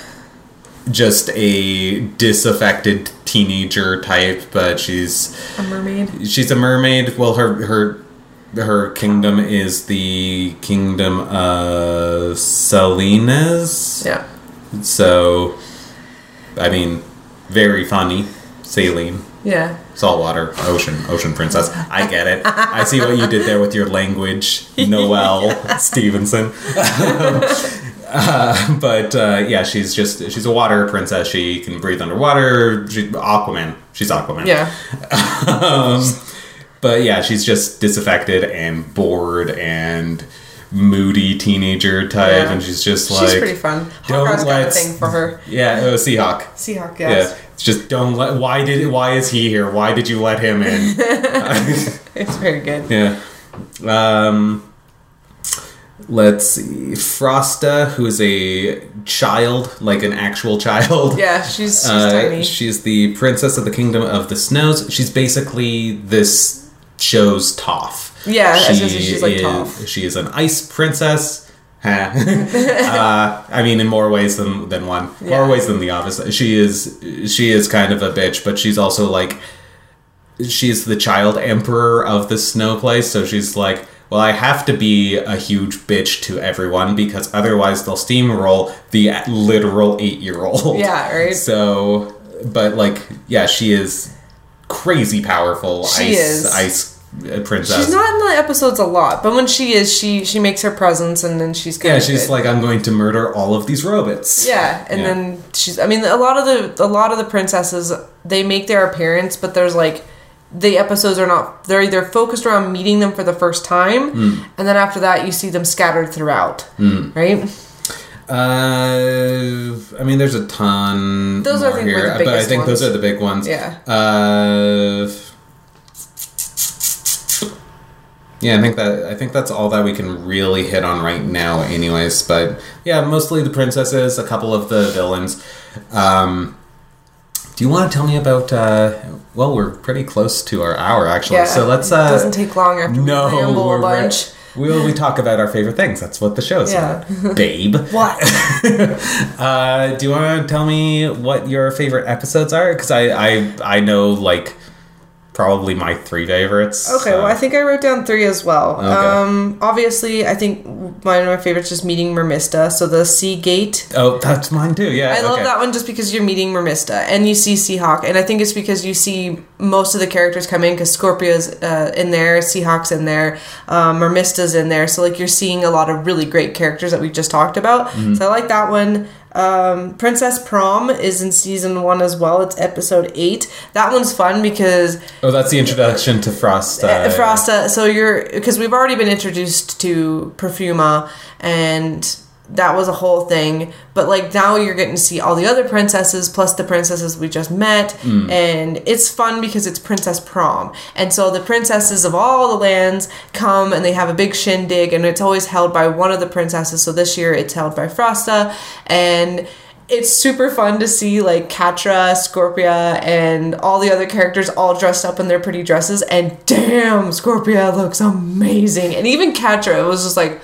Just a disaffected teenager type, but she's A mermaid. she's a mermaid. Well, her her her kingdom is the kingdom of Salineas. Yeah. So, I mean, very funny. Saline, Yeah. saltwater, ocean, ocean princess. I get it. I see what you did there with your language, Noelle Stevenson. uh, but uh, yeah, she's just she's a water princess. She can breathe underwater. She, Aquaman. She's Aquaman. Yeah. Um, but yeah, she's just disaffected and bored and moody teenager type, Yeah. and she's just like She's pretty fun. don't Hawkeye's got a let's- thing for her. yeah, uh, Seahawk. Seahawk, yes. Yeah, it's just don't let. Why did? Why is he here? Why did you let him in? It's very good. yeah. Um. Let's see. Frosta, who is a child, like an actual child. Yeah, she's, she's Uh, tiny. she's the princess of the kingdom of the snows. She's basically this show's Toph. Yeah, I was gonna say she's like is, Toph. She is an ice princess. Uh, I mean, in more ways than than one. More ways than the obvious. She is she is kind of a bitch, but she's also like she's the child emperor of the snow place. So she's like, well, I have to be a huge bitch to everyone because otherwise they'll steamroll the literal eight year old. Yeah, right? So, but like, yeah, she is crazy powerful. She ice, is. ice uh, princess. She's not in the episodes a lot, but when she is, she she makes her presence, and then she's Yeah, she's good. like, I'm going to murder all of these robots. yeah, and Yeah. then she's. I mean, a lot of the a lot of the princesses they make their appearance, but there's like the episodes are not. They're either focused around meeting them for the first time, Hmm. and then after that you see them scattered throughout. Right? Uh, I mean, there's a ton. Those, I think, here, the but I think those are the big ones. Yeah. Uh, yeah, I think that I think that's all that we can really hit on right now, anyways. But yeah, mostly the princesses, a couple of the villains. Um, do you want to tell me about? Uh, well, we're pretty close to our hour actually, Yeah. so let's. Uh, it doesn't take long after no, we ramble a bunch. We'll we talk about our favorite things. That's what the show's Yeah. about, babe. What? Uh, do you want to tell me what your favorite episodes are? Because I, I I know like probably my three favorites. Okay, well, I think I wrote down three as well. Okay. Um, obviously, I think one of my favorites is meeting Mermista. So the Sea Gate. Oh, that's mine too. Yeah, I love that one just because you're meeting Mermista and you see Seahawk, and I think it's because you see most of the characters come in because Scorpia's uh, in there, Seahawk's in there, um, Mermista's in there. So like you're seeing a lot of really great characters that we just talked about. Mm-hmm. So I like that one. Um, Princess Prom is in season one as well. It's episode eight. That one's fun because Oh, that's the introduction to Frosta. Uh, uh, Frosta. So you're because we've already been introduced to Perfuma, and that was a whole thing. But like now you're getting to see all the other princesses plus the princesses we just met, hmm. and it's fun because it's Princess Prom, and so the princesses of all the lands come and they have a big shindig, and it's always held by one of the princesses. So this year it's held by Frosta, and it's super fun to see like Catra, Scorpia, and all the other characters all dressed up in their pretty dresses. And damn, Scorpia looks amazing. And even Catra, it was just like,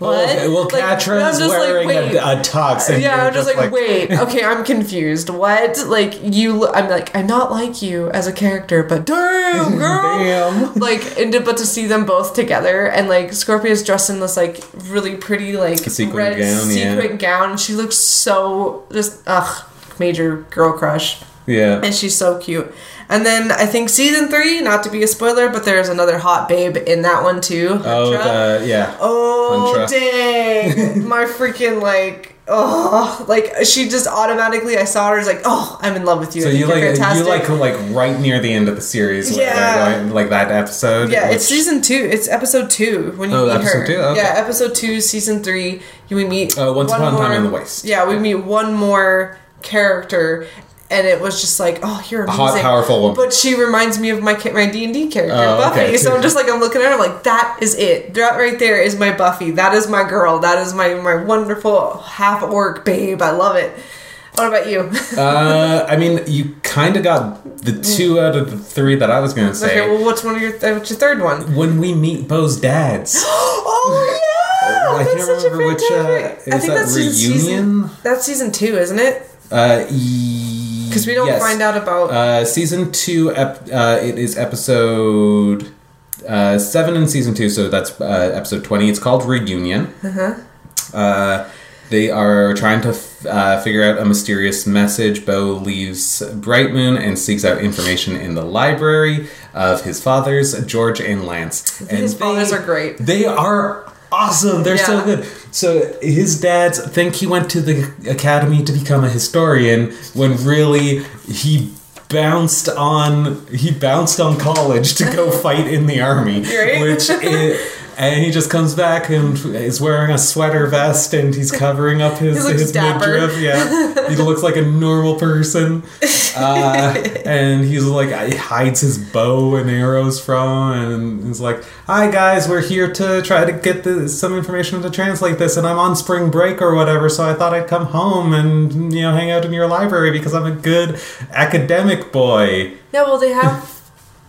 Oh, what? Okay, well, Like, I'm just like, wearing wait. a, a tux. Yeah, I'm just, like, wait, okay, I'm confused. What? Like, you, I'm like, I'm not like you as a character, but damn, girl. Damn. Like, and but to see them both together, and like, Scorpia's dressed in this like really pretty like sequin red gown, yeah. gown, and she looks so just ugh, major girl crush, Yeah. and she's so cute. And then I think season three, not to be a spoiler, but there's another hot babe in that one too. Oh, the, yeah. Oh Huntara. dang! My freaking like oh like she just automatically I saw her as like oh I'm in love with you. So you like fantastic. you like like right near the end of the series, Yeah. they're going, like that episode. yeah, it's season two. It's episode two when you Oh, meet episode her. two? Okay. Yeah, episode two, season three. You we meet. Oh, Once one Upon a Time more- in the Waste. Yeah, we meet one more character, and it was just like, oh, you're amazing. hot, powerful woman. But she reminds me of my my D and D character, Oh, Buffy. okay. So I'm just like, I'm looking at her, I'm like, that is it. That right there is my Buffy. That is my girl. That is my my wonderful half orc babe. I love it. What about you? uh, I mean, you kind of got the two out of the three that I was gonna say. okay, well, what's one of your th- what's your third one? when we meet Bow's dads, Oh yeah, I that's can't remember which, uh, I think that that's season- reunion? that's season two, isn't it? uh, Because we don't find out about. Uh, season two, ep- uh, it is episode uh, seven in season two, so that's uh, episode twenty. It's called Reunion. Uh-huh. they are trying to f- uh, figure out a mysterious message. Bow leaves Bright Moon and seeks out information in the library of his fathers, George and Lance. And His fathers are great. They are awesome. They're so good. So his dads think he went to the academy to become a historian when really he bounced on he bounced on college to go fight in the army Right. which it, and he just comes back and is wearing a sweater vest and he's covering up his, his dapper. midriff yeah he looks like a normal person uh, and he's like he hides his bow and arrows from and he's like hi guys we're here to try to get the, some information to translate this and i'm on spring break or whatever so i thought i'd come home and you know hang out in your library because i'm a good academic boy Yeah, well, they have.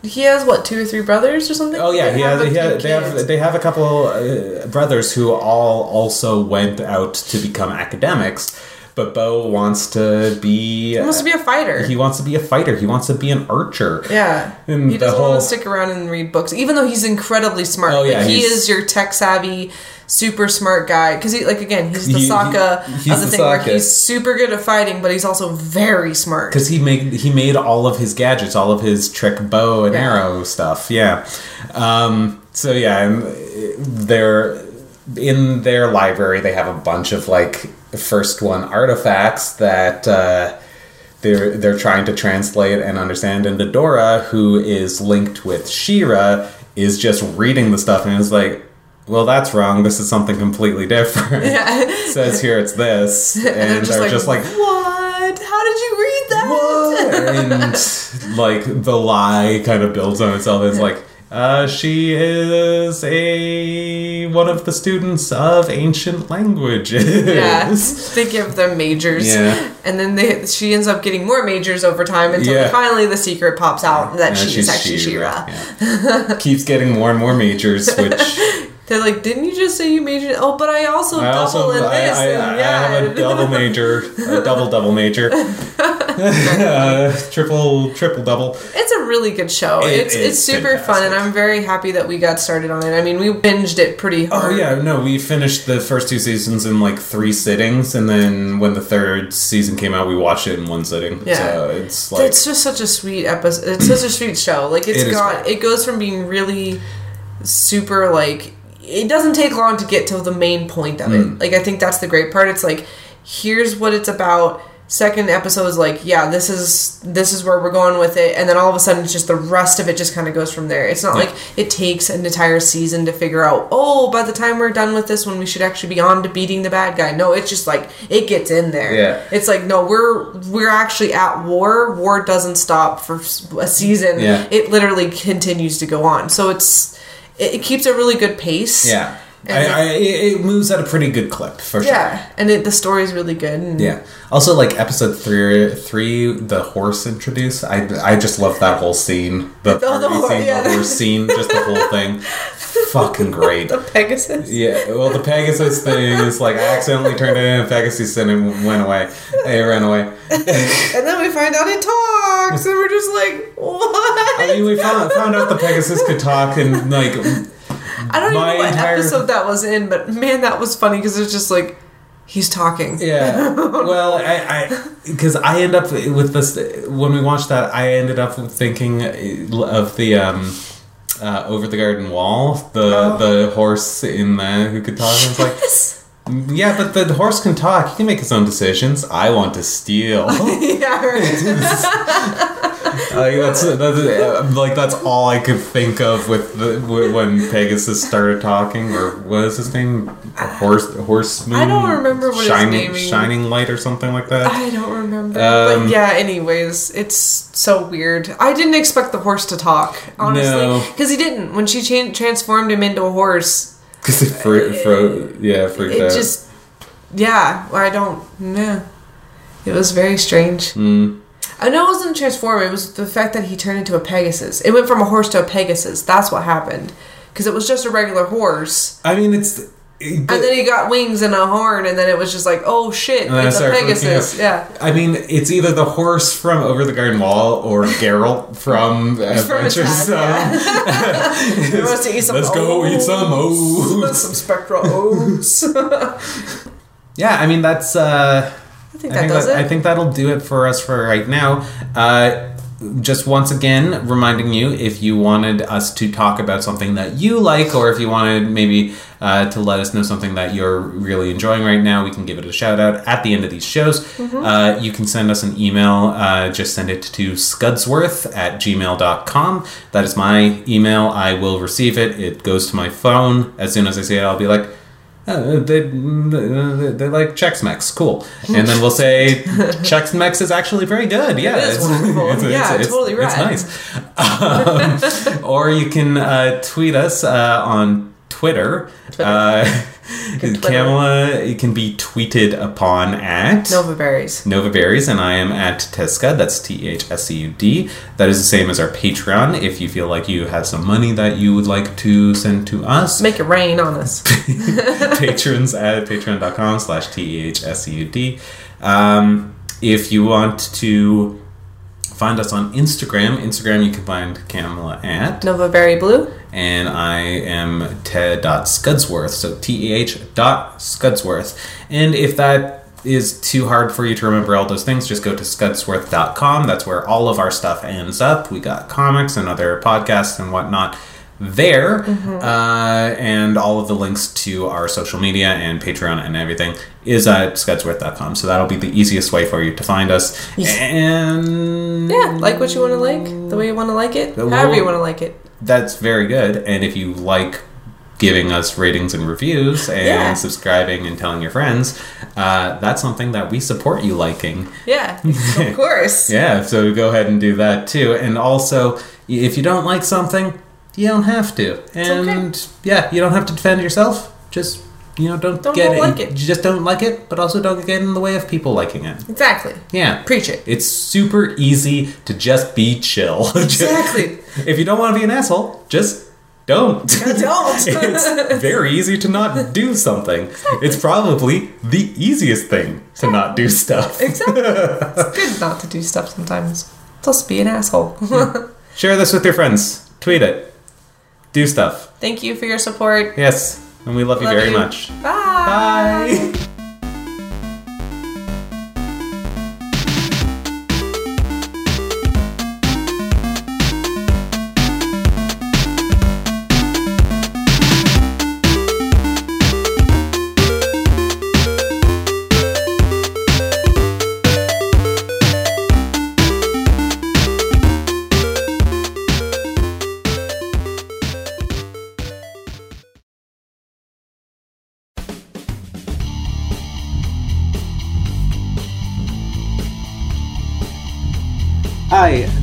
He has what two or three brothers or something. Oh yeah, They he have He has they have. They have a couple uh, brothers who all also went out to become academics, but Bow wants to be. He wants to be a fighter. He wants to be a fighter. He wants to be an archer. yeah, And he doesn't whole- want to stick around and read books, even though he's incredibly smart. Oh, yeah, like, he is your tech savvy, super smart guy. Because he, like, again, he's the He- he- Sokka he's of the, the thing where he's super good at fighting, but he's also very smart. Because he made he made all of his gadgets, all of his trick bow and Yeah. arrow stuff. Yeah. Um, so yeah, and they're in their library. They have a bunch of like first one artifacts that uh, they're they're trying to translate and understand. And Dora, who is linked with She-Ra, is just reading the stuff and is like. Well, that's wrong. This is something completely different. Yeah. It says here it's this, and, they're just they're like, just like, what? How did you read that? what? and like the lie kind of builds on itself. It's like uh, she is a one of the students of ancient languages. Yeah, they give them majors, Yeah. and then they she ends up getting more majors over time until Yeah. finally the secret pops out that And she is she's actually She-Ra. Yeah. Keeps getting more and more majors, which They're like, didn't you just say you majored? Oh, but I also I double also in I, this. I, and I yeah. have a double major, a double double major, uh, triple triple double. It's a really good show. It it's it's super fun, and. I'm very happy that we got started on it. I mean, we binged it pretty hard. Oh yeah, no, we finished the first two seasons in like three sittings, and then when the third season came out, we watched it in one sitting. Yeah. so it's like it's just such a sweet episode. It's such a sweet show. Like it's It got it goes from being really super like it doesn't take long to get to the main point of Hmm. it. Like I think that's the great part. It's like here's what it's about. Second episode is like, yeah, this is this is where we're going with it, and then all of a sudden, it's just the rest of it just kind of goes from there. It's not Yeah. like it takes an entire season to figure out. Oh, by the time we're done with this one, we should actually be on to beating the bad guy. No, it's just like it gets in there. Yeah. It's like no, we're we're actually at war. War doesn't stop for a season. Yeah. It literally continues to go on. So it's it, it keeps a really good pace. Yeah. I, I, it moves at a pretty good clip for sure. yeah, and it, the story's really good. And Yeah. Also, like episode three, three, the horse introduced. I, I just love that whole scene. The, The- the party scene, yeah. the horse scene, just the whole thing. Fucking great. The Pegasus. Yeah. Well, the Pegasus thing is like I accidentally turned it in a Pegasus and it went away. It ran away. And then we find out it talks, and we're just like, what? I mean, we found found out the Pegasus could talk and like I don't even know what entire- episode that was in, but man, that was funny because it's just like he's talking. Yeah. Well, I, I, because I end up with this when we watched that, I ended up thinking of the um, uh, over the garden wall, the Oh. the horse in the who could talk. I was like, yeah, but the horse can talk. He can make his own decisions. I want to steal. yeah, right. like that's, that's like that's all I could think of with the when Pegasus started talking, or what is his name? Horse horse. I don't remember what his shining, name is. Shining light or something like that. I don't remember. Um, but yeah, anyways, it's so weird. I didn't expect the horse to talk, honestly. No. Because he didn't. When she cha- transformed him into a horse, Because it fro- fro- yeah, freaked it out. just. Yeah, I don't. know. It was very strange. Mm. I know it wasn't transform, it was the fact that he turned into a Pegasus. It went from a horse to a Pegasus. That's what happened. Because it was just a regular horse. I mean, it's. And then he got wings and a horn, and then it was just like, oh shit, I it's a Pegasus. Yeah. I mean, it's either the horse from Over the Garden Wall or Geralt from Adventure Zone. He wants to eat some Let's go eat some oats. some spectral oats. Yeah, I mean that's. Uh, I think I that think does that, it. I think that'll do it for us for right now. Uh, just once again, reminding you if you wanted us to talk about something that you like, or if you wanted maybe uh, to let us know something that you're really enjoying right now, we can give it a shout out at the end of these shows. Mm-hmm. Uh, you can send us an email. Uh, just send it to scudsworth at gmail.com. That is my email. I will receive it. It goes to my phone. As soon as I see it, I'll be like, they, they, they like Chex Mex, cool. And then we'll say Chex Mex is actually very good. Yeah, it's wonderful. Yeah, it's, totally right. It's nice. Um, or you can uh, tweet us uh, on Twitter. Uh, Twitter. Kamala can be tweeted upon at Nova berries. Nova Berries, and I am at Tesca. That's T H S C U D. That is the same as our Patreon. If you feel like you have some money that you would like to send to us, Make it rain on us. patrons at patreon.com slash T-E-H-S-E-U-D. Um, if you want to find us on Instagram, Instagram you can find Kamala at, Nova berry blue. And I am ted.scudsworth, so T-E-H dot Scudsworth. And if that is too hard for you to remember all those things, just go to scudsworth.com. That's where all of our stuff ends up. We got comics and other podcasts and whatnot there. Uh, and all of the links to our social media and Patreon and everything is at scudsworth.com. So that'll be the easiest way for you to find us. And Yeah, like what you want to like, the way you want to like it, however you want to like it. That's very good. And if you like giving us ratings and reviews and Yeah. subscribing and telling your friends, uh, that's something that we support you liking. Yeah, of course. Yeah, so go ahead and do that too. And also, if you don't like something, you don't have to. And yeah, you don't have to defend yourself. Just you know, don't, Don't- get don't it. like it. You just don't like it, but also don't get in the way of people liking it. Exactly. Yeah. Preach it. It's super easy to just be chill. Exactly. if you don't want to be an asshole, just don't. Don't. it's very easy to not do something. It's probably the easiest thing to not do stuff. Exactly. It's good not to do stuff sometimes. Also be an asshole. Share this with your friends. Tweet it. Do stuff. Thank you for your support. Yes, and we love you very you. much. Bye. Bye.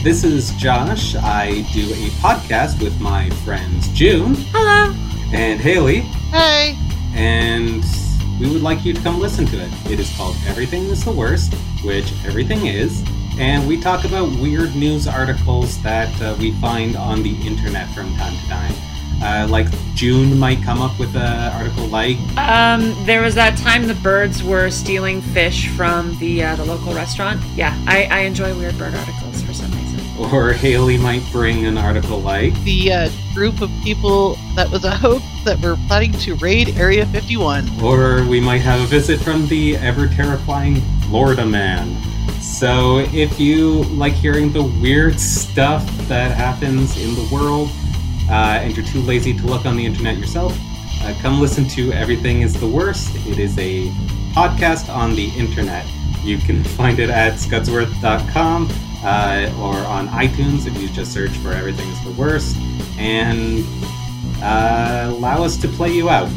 This is Josh. I do a podcast with my friends June Hello. And Haley. Hey. And we would like you to come listen to it. It is called Everything is the Worst, which everything is. And we talk about weird news articles that uh, we find on the internet from time to time. Uh, like June might come up with an article like Um, there was that time the birds were stealing fish from the uh, the local restaurant. Yeah, I, I enjoy weird bird articles for some reason. Or Haley might bring an article like The uh, group of people that was a hoax that were planning to raid Area 51. or we might have a visit from the ever terrifying Florida man. So if you like hearing the weird stuff that happens in the world, uh, and you're too lazy to look on the internet yourself, uh, come listen to Everything is the Worst. It is a podcast on the internet. You can find it at scudsworth.com uh, or on iTunes if you just search for Everything is the Worst. And uh, allow us to play you out.